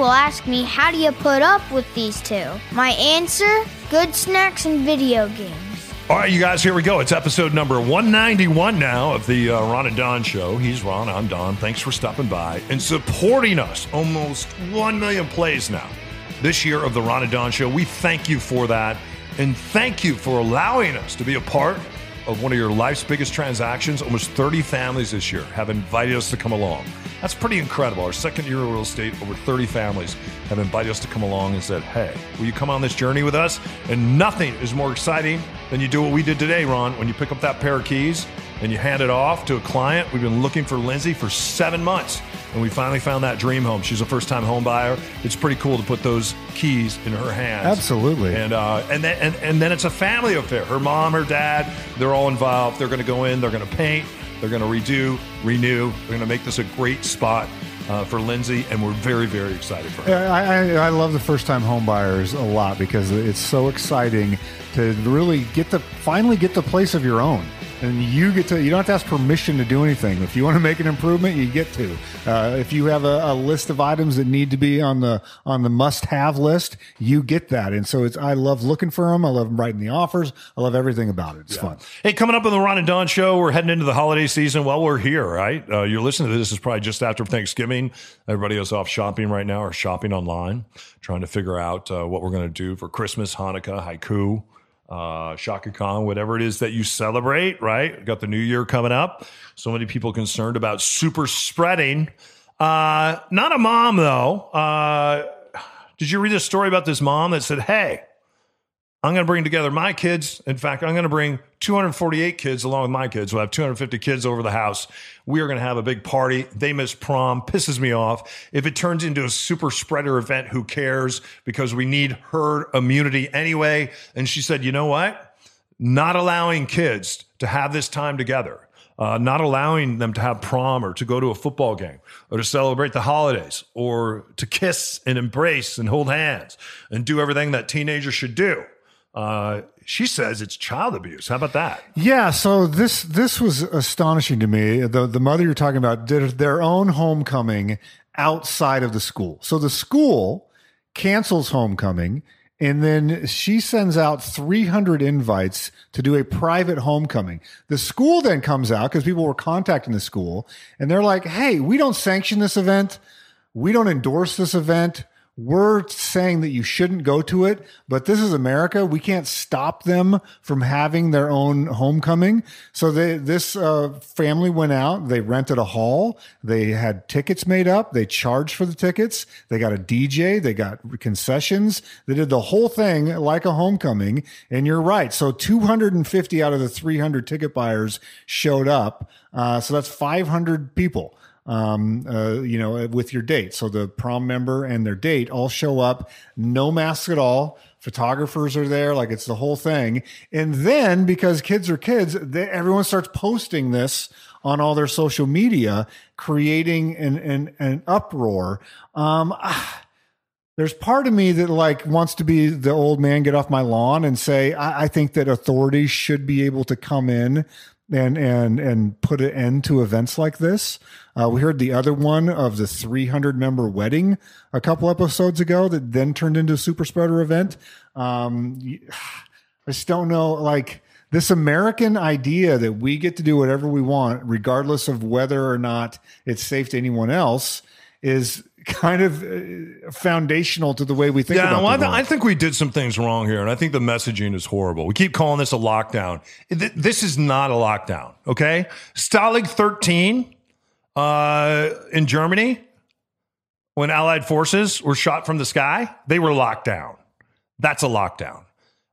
People ask me, how do you put up with these two? My answer good snacks and video games. All right, you guys, here we go. It's episode number 191 now of the uh, Ron and Don show. He's Ron, I'm Don. Thanks for stopping by and supporting us. Almost 1 million plays now this year of the Ron and Don show. We thank you for that. And thank you for allowing us to be a part of one of your life's biggest transactions. Almost 30 families this year have invited us to come along. That's pretty incredible. Our second year of real estate, over 30 families have invited us to come along and said, hey, will you come on this journey with us? And nothing is more exciting than you do what we did today, Ron, when you pick up that pair of keys and you hand it off to a client. We've been looking for Lindsay for seven months, and we finally found that dream home. She's a first-time home buyer. It's pretty cool to put those keys in her hands. Absolutely. And uh, and then and, and then it's a family affair. Her mom, her dad, they're all involved. They're going to go in. They're going to paint. They're going to redo, renew. They're going to make this a great spot uh, for Lindsay, and we're very, very excited for her. I, I, I love the first time home buyers a lot because it's so exciting to really get the finally get the place of your own. And you get to, you don't have to ask permission to do anything. If you want to make an improvement, you get to. Uh, if you have a, a list of items that need to be on the, on the must have list, you get that. And so it's, I love looking for them. I love writing the offers. I love everything about it. It's fun. Hey, coming up on the Ron and Don show, we're heading into the holiday season. Well, we're here, right? Uh, you're listening to this is probably just after Thanksgiving. Everybody is off shopping right now or shopping online, trying to figure out uh, what we're going to do for Christmas, Hanukkah, Haiku, uh, Shaka Khan, whatever it is that you celebrate, right? Got the new year coming up. So many people concerned about super spreading. Uh, not a mom, though. Uh, did you read a story about this mom that said, hey, I'm going to bring together my kids. In fact, I'm going to bring 248 kids along with my kids. We'll have 250 kids over the house. We are going to have a big party. They miss prom. Pisses me off. If it turns into a super spreader event, who cares? Because we need herd immunity anyway. And she said, you know what? Not allowing kids to have this time together. Uh, not allowing them to have prom or to go to a football game or to celebrate the holidays or to kiss and embrace and hold hands and do everything that teenagers should do. Uh, she says it's child abuse. How about that? Yeah, so this this was astonishing to me. The the mother you're talking about did their own homecoming outside of the school. So the school cancels homecoming and then she sends out 300 invites to do a private homecoming. The school then comes out because people were contacting the school and they're like, "Hey, we don't sanction this event. We don't endorse this event we're saying that you shouldn't go to it, but this is America. We can't stop them from having their own homecoming. So they, this uh, family went out. They rented a hall. They had tickets made up. They charged for the tickets. They got a DJ. They got concessions. They did the whole thing like a homecoming. And you're right. So 250 out of the 300 ticket buyers showed up. Uh, so that's 500 people um, uh, you know, with your date. So the prom member and their date all show up, no mask at all. Photographers are there, like it's the whole thing. And then because kids are kids, they, everyone starts posting this on all their social media, creating an an, an uproar. Um, ah, there's part of me that like wants to be the old man, get off my lawn, and say I, I think that authorities should be able to come in and and and put an end to events like this. Uh, we heard the other one of the 300 member wedding a couple episodes ago that then turned into a super spreader event. Um, I just don't know, like this American idea that we get to do whatever we want, regardless of whether or not it's safe to anyone else, is kind of uh, foundational to the way we think yeah, about well, I, th- I think we did some things wrong here, and I think the messaging is horrible. We keep calling this a lockdown. Th- This is not a lockdown, okay? Stalag 13 uh, in Germany, when Allied forces were shot from the sky, they were locked down. That's a lockdown.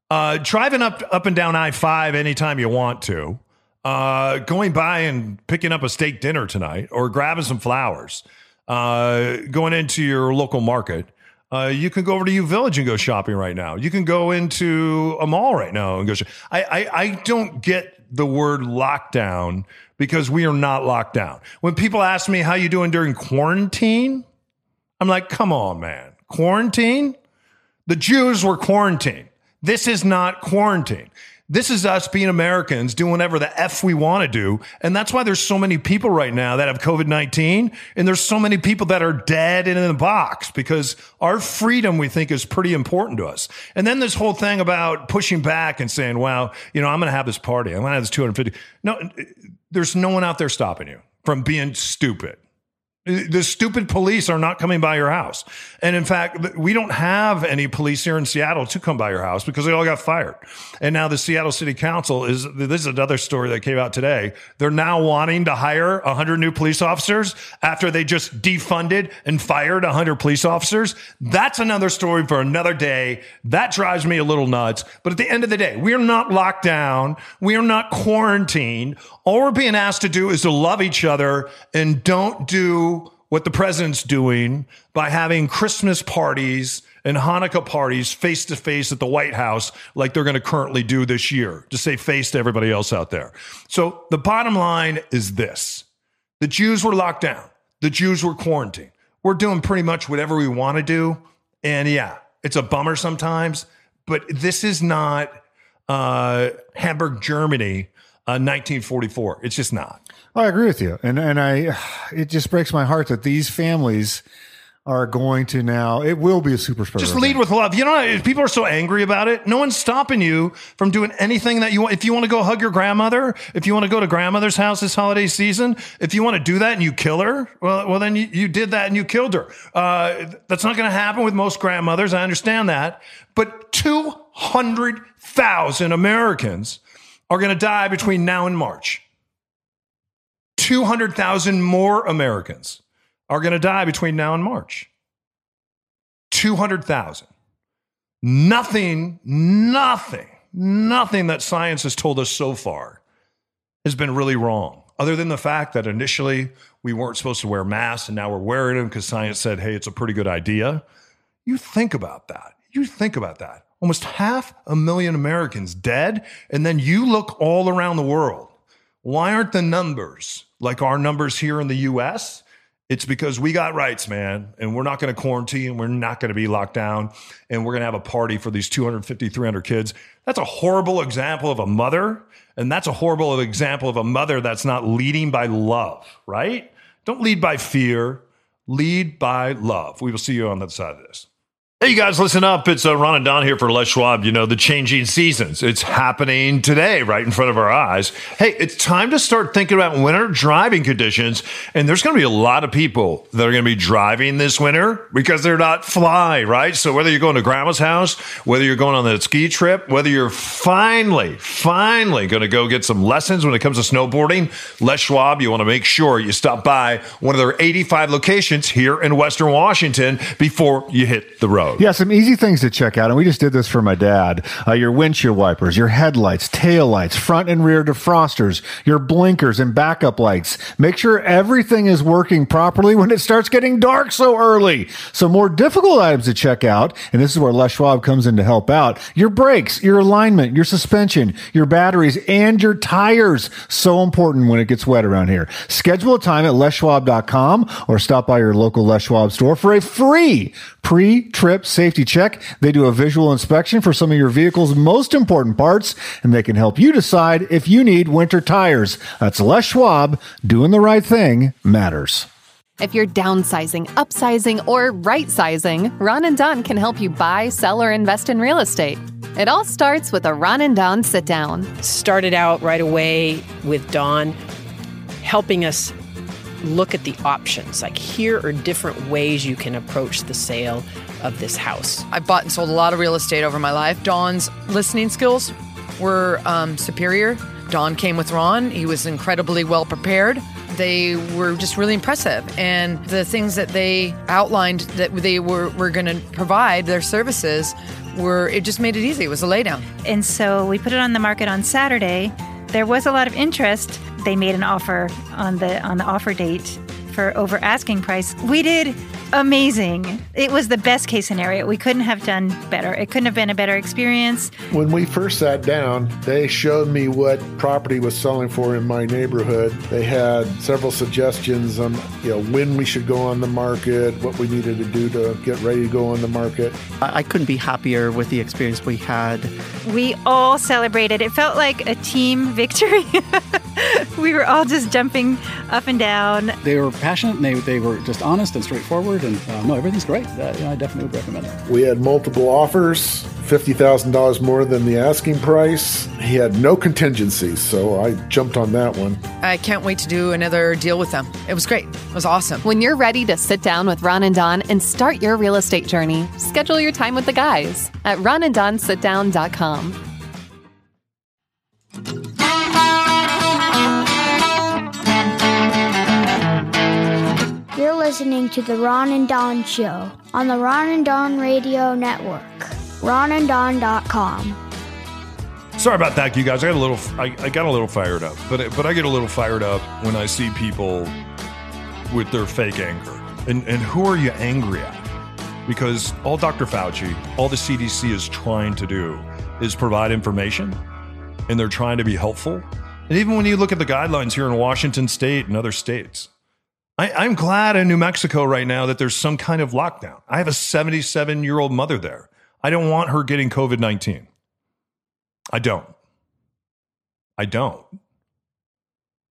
Uh, driving up up and down I five anytime you want to, uh, going by and picking up a steak dinner tonight, or grabbing some flowers, uh, going into your local market. Uh, you can go over to U Village and go shopping right now. You can go into a mall right now and go. I, I I don't get the word lockdown because we are not locked down. When people ask me how you doing during quarantine, I'm like, come on, man, quarantine. The Jews were quarantined. This is not quarantine. This is us being Americans doing whatever the F we want to do. And that's why there's so many people right now that have COVID 19. And there's so many people that are dead and in the box because our freedom we think is pretty important to us. And then this whole thing about pushing back and saying, well, you know, I'm going to have this party. I'm going to have this 250. No, there's no one out there stopping you from being stupid. The stupid police are not coming by your house. And in fact, we don't have any police here in Seattle to come by your house because they all got fired. And now the Seattle City Council is this is another story that came out today. They're now wanting to hire 100 new police officers after they just defunded and fired 100 police officers. That's another story for another day. That drives me a little nuts. But at the end of the day, we are not locked down. We are not quarantined. All we're being asked to do is to love each other and don't do what the president's doing by having Christmas parties and Hanukkah parties face to face at the White House, like they're going to currently do this year, to say face to everybody else out there. So the bottom line is this the Jews were locked down, the Jews were quarantined. We're doing pretty much whatever we want to do. And yeah, it's a bummer sometimes, but this is not uh, Hamburg, Germany uh, 1944. Uh, it's just not. I agree with you, and and I, it just breaks my heart that these families are going to now. It will be a super spreader. Just lead with love. You know, people are so angry about it. No one's stopping you from doing anything that you want. If you want to go hug your grandmother, if you want to go to grandmother's house this holiday season, if you want to do that and you kill her, well, well, then you, you did that and you killed her. Uh, that's not going to happen with most grandmothers. I understand that, but two hundred thousand Americans are going to die between now and March. 200,000 more Americans are going to die between now and March. 200,000. Nothing, nothing, nothing that science has told us so far has been really wrong, other than the fact that initially we weren't supposed to wear masks and now we're wearing them because science said, hey, it's a pretty good idea. You think about that. You think about that almost half a million Americans dead. And then you look all around the world. Why aren't the numbers like our numbers here in the US? It's because we got rights, man, and we're not going to quarantine. We're not going to be locked down, and we're going to have a party for these 250, 300 kids. That's a horrible example of a mother, and that's a horrible example of a mother that's not leading by love, right? Don't lead by fear, lead by love. We will see you on the other side of this. Hey, you guys, listen up. It's uh, Ron and Don here for Les Schwab. You know, the changing seasons. It's happening today, right in front of our eyes. Hey, it's time to start thinking about winter driving conditions. And there's going to be a lot of people that are going to be driving this winter because they're not fly, right? So whether you're going to grandma's house, whether you're going on that ski trip, whether you're finally, finally going to go get some lessons when it comes to snowboarding, Les Schwab, you want to make sure you stop by one of their 85 locations here in Western Washington before you hit the road Yeah, some easy things to check out. And we just did this for my dad. Uh, your windshield wipers, your headlights, tail lights, front and rear defrosters, your blinkers and backup lights. Make sure everything is working properly when it starts getting dark so early. Some more difficult items to check out. And this is where Les Schwab comes in to help out. Your brakes, your alignment, your suspension, your batteries, and your tires. So important when it gets wet around here. Schedule a time at leschwab.com or stop by your local Les Schwab store for a free pre-trip trip safety check. They do a visual inspection for some of your vehicle's most important parts, and they can help you decide if you need winter tires. That's Les Schwab. Doing the right thing matters. If you're downsizing, upsizing, or right sizing, Ron and Don can help you buy, sell, or invest in real estate. It all starts with a Ron and Don sit down. Started out right away with Don helping us look at the options. Like, here are different ways you can approach the sale of this house. I've bought and sold a lot of real estate over my life. Don's listening skills were um, superior. Don came with Ron, he was incredibly well prepared. They were just really impressive. And the things that they outlined that they were, were going to provide, their services, were it just made it easy. It was a laydown. And so we put it on the market on Saturday. There was a lot of interest. They made an offer on the on the offer date for over asking price. We did amazing. It was the best case scenario. We couldn't have done better. It couldn't have been a better experience. When we first sat down, they showed me what property was selling for in my neighborhood. They had several suggestions on you know when we should go on the market, what we needed to do to get ready to go on the market. I, I couldn't be happier with the experience we had. We all celebrated. It felt like a team victory. we were all just jumping up and down. They were passionate and they, they were just honest and straightforward. And uh, no, everything's great. Uh, yeah, I definitely would recommend it. We had multiple offers, $50,000 more than the asking price. He had no contingencies, so I jumped on that one. I can't wait to do another deal with them. It was great. It was awesome. When you're ready to sit down with Ron and Don and start your real estate journey, schedule your time with the guys at ronanddonsitdown.com. listening to the Ron and Don Show on the Ron and Don Radio Network. RonandDon.com. Sorry about that, you guys. I got a little, I, I got a little fired up, but it- but I get a little fired up when I see people with their fake anger. And and who are you angry at? Because all Dr. Fauci, all the CDC is trying to do is provide information, and they're trying to be helpful. And even when you look at the guidelines here in Washington State and other states, I, I'm glad in New Mexico right now that there's some kind of lockdown. I have a 77 year old mother there. I don't want her getting COVID 19. I don't. I don't.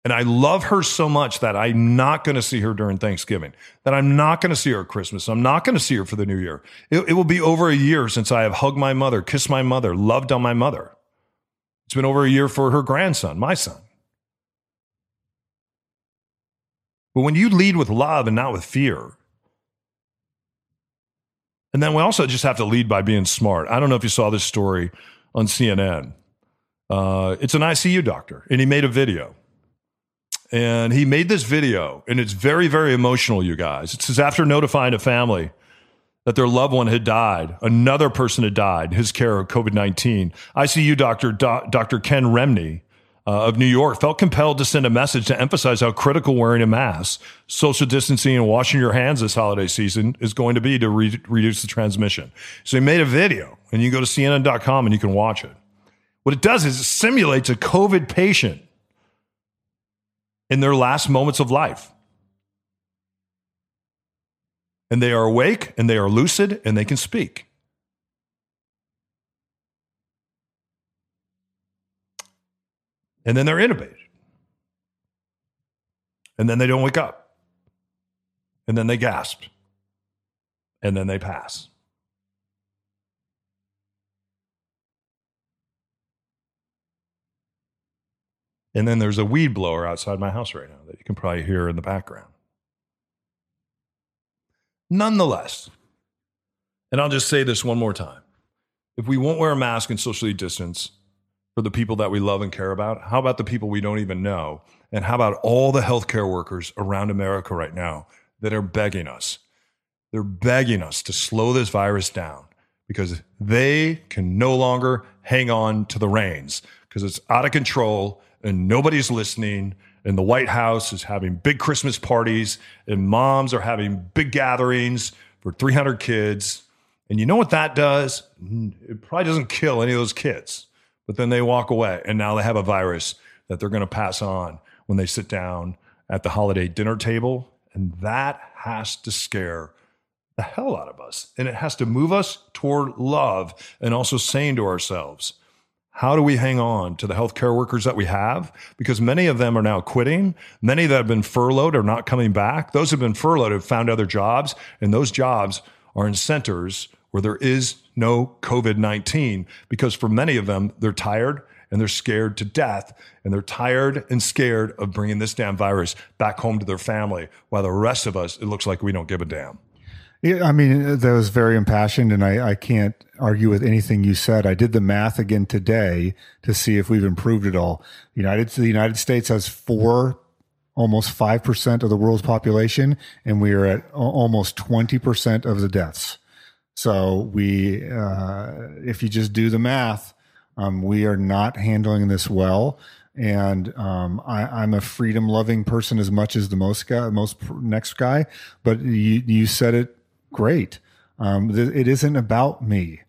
And I love her so much that I'm not going to see her during Thanksgiving, that I'm not going to see her at Christmas. I'm not going to see her for the new year. It, it will be over a year since I have hugged my mother, kissed my mother, loved on my mother. It's been over a year for her grandson, my son. But when you lead with love and not with fear, and then we also just have to lead by being smart. I don't know if you saw this story on CNN. Uh, it's an ICU doctor, and he made a video. And he made this video, and it's very, very emotional, you guys. It says after notifying a family that their loved one had died, another person had died his care of COVID 19, ICU doctor Do- Dr. Ken Remney uh, of New York felt compelled to send a message to emphasize how critical wearing a mask, social distancing, and washing your hands this holiday season is going to be to re- reduce the transmission. So he made a video, and you go to CNN.com and you can watch it. What it does is it simulates a COVID patient in their last moments of life. And they are awake and they are lucid and they can speak. And then they're intubated. And then they don't wake up. And then they gasp. And then they pass. And then there's a weed blower outside my house right now that you can probably hear in the background. Nonetheless, and I'll just say this one more time if we won't wear a mask and socially distance for the people that we love and care about, how about the people we don't even know? And how about all the healthcare workers around America right now that are begging us? They're begging us to slow this virus down because they can no longer hang on to the reins because it's out of control and nobody's listening. And the White House is having big Christmas parties, and moms are having big gatherings for 300 kids. And you know what that does? It probably doesn't kill any of those kids, but then they walk away, and now they have a virus that they're going to pass on when they sit down at the holiday dinner table. And that has to scare the hell out of us. And it has to move us toward love and also saying to ourselves, how do we hang on to the healthcare workers that we have? Because many of them are now quitting. Many that have been furloughed are not coming back. Those who have been furloughed have found other jobs, and those jobs are in centers where there is no COVID 19 because for many of them, they're tired and they're scared to death and they're tired and scared of bringing this damn virus back home to their family while the rest of us, it looks like we don't give a damn. Yeah, I mean, that was very impassioned, and I, I can't argue with anything you said. I did the math again today to see if we've improved at all. United, the United States has four, almost five percent of the world's population, and we are at almost twenty percent of the deaths. So we, uh, if you just do the math, um, we are not handling this well. and um, I, I'm a freedom loving person as much as the most guy, most next guy. But you you said it great. Um, th- it isn't about me,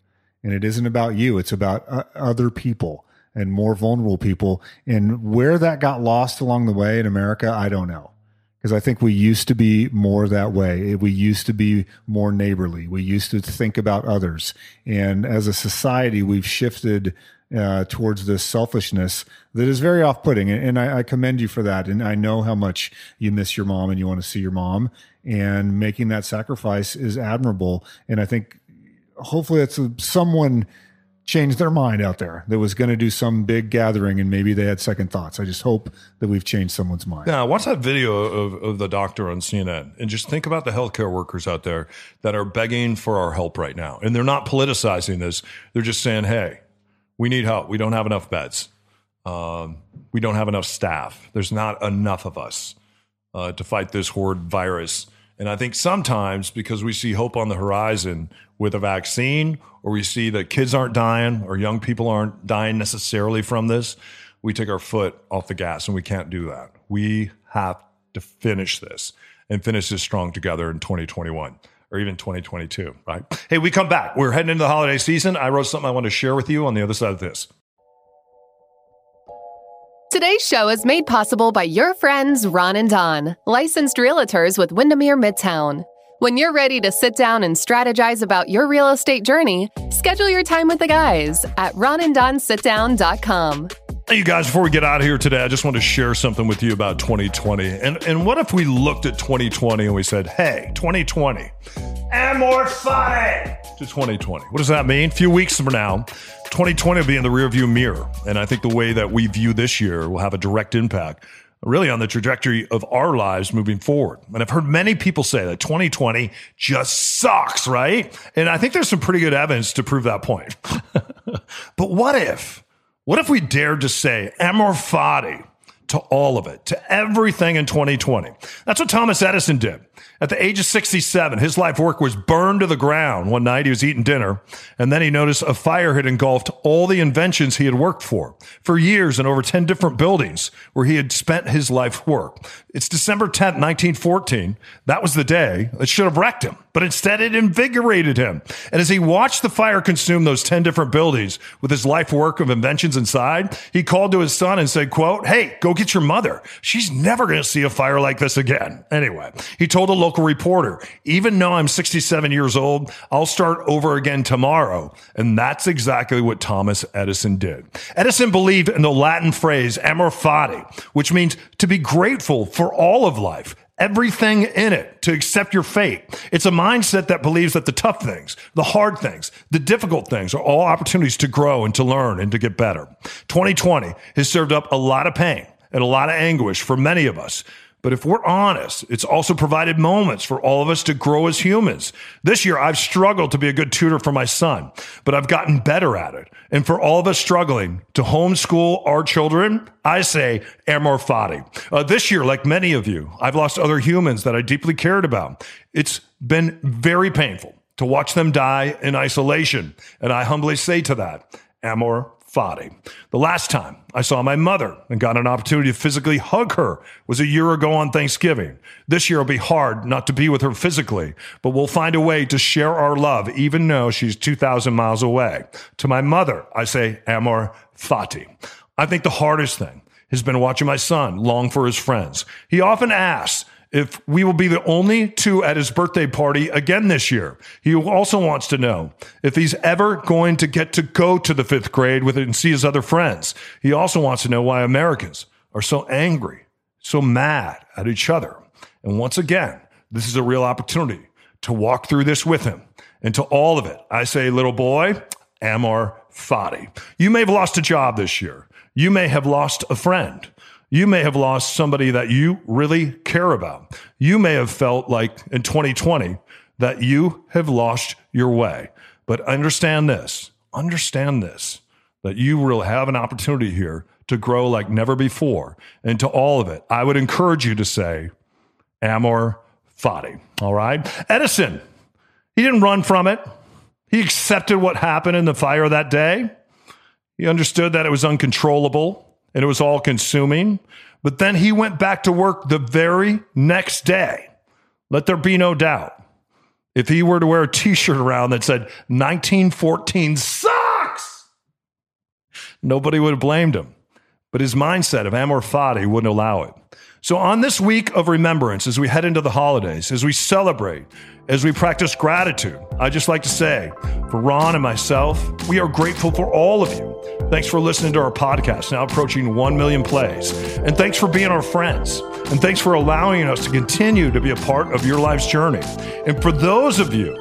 and it isn't about you. It's about uh, other people and more vulnerable people. And where that got lost along the way in America, I don't know because I think we used to be more that way. We used to be more neighborly. We used to think about others. And as a society, we've shifted uh, towards this selfishness that is very off putting. And, and I, I commend you for that. And I know how much you miss your mom and you want to see your mom. And making that sacrifice is admirable. And I think hopefully it's a, someone changed their mind out there that was going to do some big gathering and maybe they had second thoughts. I just hope that we've changed someone's mind. Yeah, watch that video of, of the doctor on CNN and just think about the healthcare workers out there that are begging for our help right now. And they're not politicizing this. They're just saying, hey, we need help. We don't have enough beds. Um, we don't have enough staff. There's not enough of us uh, to fight this horde virus. And I think sometimes because we see hope on the horizon with a vaccine, or we see that kids aren't dying or young people aren't dying necessarily from this, we take our foot off the gas and we can't do that. We have to finish this and finish this strong together in 2021 or even 2022, right? Hey, we come back. We're heading into the holiday season. I wrote something I want to share with you on the other side of this. Today's show is made possible by your friends Ron and Don, licensed realtors with Windermere Midtown. When you're ready to sit down and strategize about your real estate journey, schedule your time with the guys at ronanddonsitdown.com. Hey, you guys, before we get out of here today, I just want to share something with you about 2020. And, and what if we looked at 2020 and we said, hey, 2020, amor fati to 2020? What does that mean? A few weeks from now, 2020 will be in the rearview mirror. And I think the way that we view this year will have a direct impact really on the trajectory of our lives moving forward. And I've heard many people say that 2020 just sucks, right? And I think there's some pretty good evidence to prove that point. but what if, what if we dared to say amor to all of it, to everything in 2020? That's what Thomas Edison did. At the age of 67, his life work was burned to the ground. One night he was eating dinner, and then he noticed a fire had engulfed all the inventions he had worked for for years in over 10 different buildings where he had spent his life work. It's December 10th, 1914. That was the day that should have wrecked him, but instead it invigorated him. And as he watched the fire consume those 10 different buildings with his life work of inventions inside, he called to his son and said, quote, Hey, go get your mother. She's never going to see a fire like this again. Anyway, he told a local reporter, even though I'm 67 years old, I'll start over again tomorrow. And that's exactly what Thomas Edison did. Edison believed in the Latin phrase amor fati, which means to be grateful for all of life. Everything in it to accept your fate. It's a mindset that believes that the tough things, the hard things, the difficult things are all opportunities to grow and to learn and to get better. 2020 has served up a lot of pain and a lot of anguish for many of us. But if we're honest, it's also provided moments for all of us to grow as humans. This year, I've struggled to be a good tutor for my son, but I've gotten better at it. And for all of us struggling to homeschool our children, I say amor fati. Uh, this year, like many of you, I've lost other humans that I deeply cared about. It's been very painful to watch them die in isolation. And I humbly say to that, amor fati. The last time I saw my mother and got an opportunity to physically hug her was a year ago on Thanksgiving. This year will be hard not to be with her physically, but we'll find a way to share our love, even though she's 2,000 miles away. To my mother, I say amor fati. I think the hardest thing has been watching my son long for his friends. He often asks, if we will be the only two at his birthday party again this year. He also wants to know if he's ever going to get to go to the fifth grade with it and see his other friends. He also wants to know why Americans are so angry, so mad at each other. And once again, this is a real opportunity to walk through this with him. And to all of it, I say, little boy, amor fati. You may have lost a job this year. You may have lost a friend. You may have lost somebody that you really care about. You may have felt like in 2020 that you have lost your way. But understand this, understand this, that you will have an opportunity here to grow like never before. And to all of it, I would encourage you to say, Amor Fati. All right. Edison, he didn't run from it. He accepted what happened in the fire that day. He understood that it was uncontrollable and it was all consuming. But then he went back to work the very next day. Let there be no doubt. If he were to wear a t shirt around that said 1914 sucks, nobody would have blamed him. But his mindset of amor fati wouldn't allow it. So, on this week of remembrance, as we head into the holidays, as we celebrate, as we practice gratitude, I'd just like to say, for Ron and myself, we are grateful for all of you. Thanks for listening to our podcast, now approaching 1 million plays. And thanks for being our friends. And thanks for allowing us to continue to be a part of your life's journey. And for those of you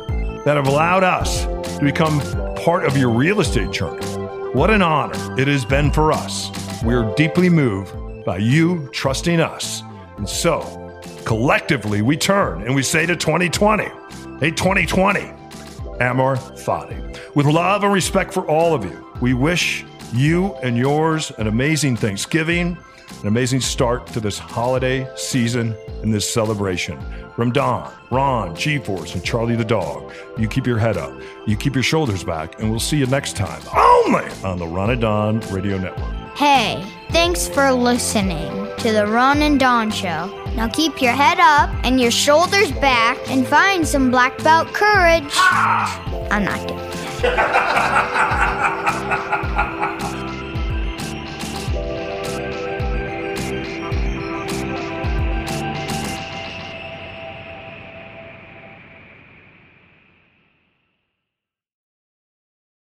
that have allowed us to become part of your real estate journey, what an honor it has been for us. We are deeply moved by you trusting us. And so, collectively, we turn and we say to 2020, hey, 2020, Amor Fati. With love and respect for all of you, we wish you and yours an amazing Thanksgiving, an amazing start to this holiday season and this celebration. From Don, Ron, G Force, and Charlie the dog, you keep your head up, you keep your shoulders back, and we'll see you next time only on the Ron and Don Radio Network. Hey, thanks for listening to the Ron and Don Show. Now keep your head up and your shoulders back and find some black belt courage. I'm not doing it.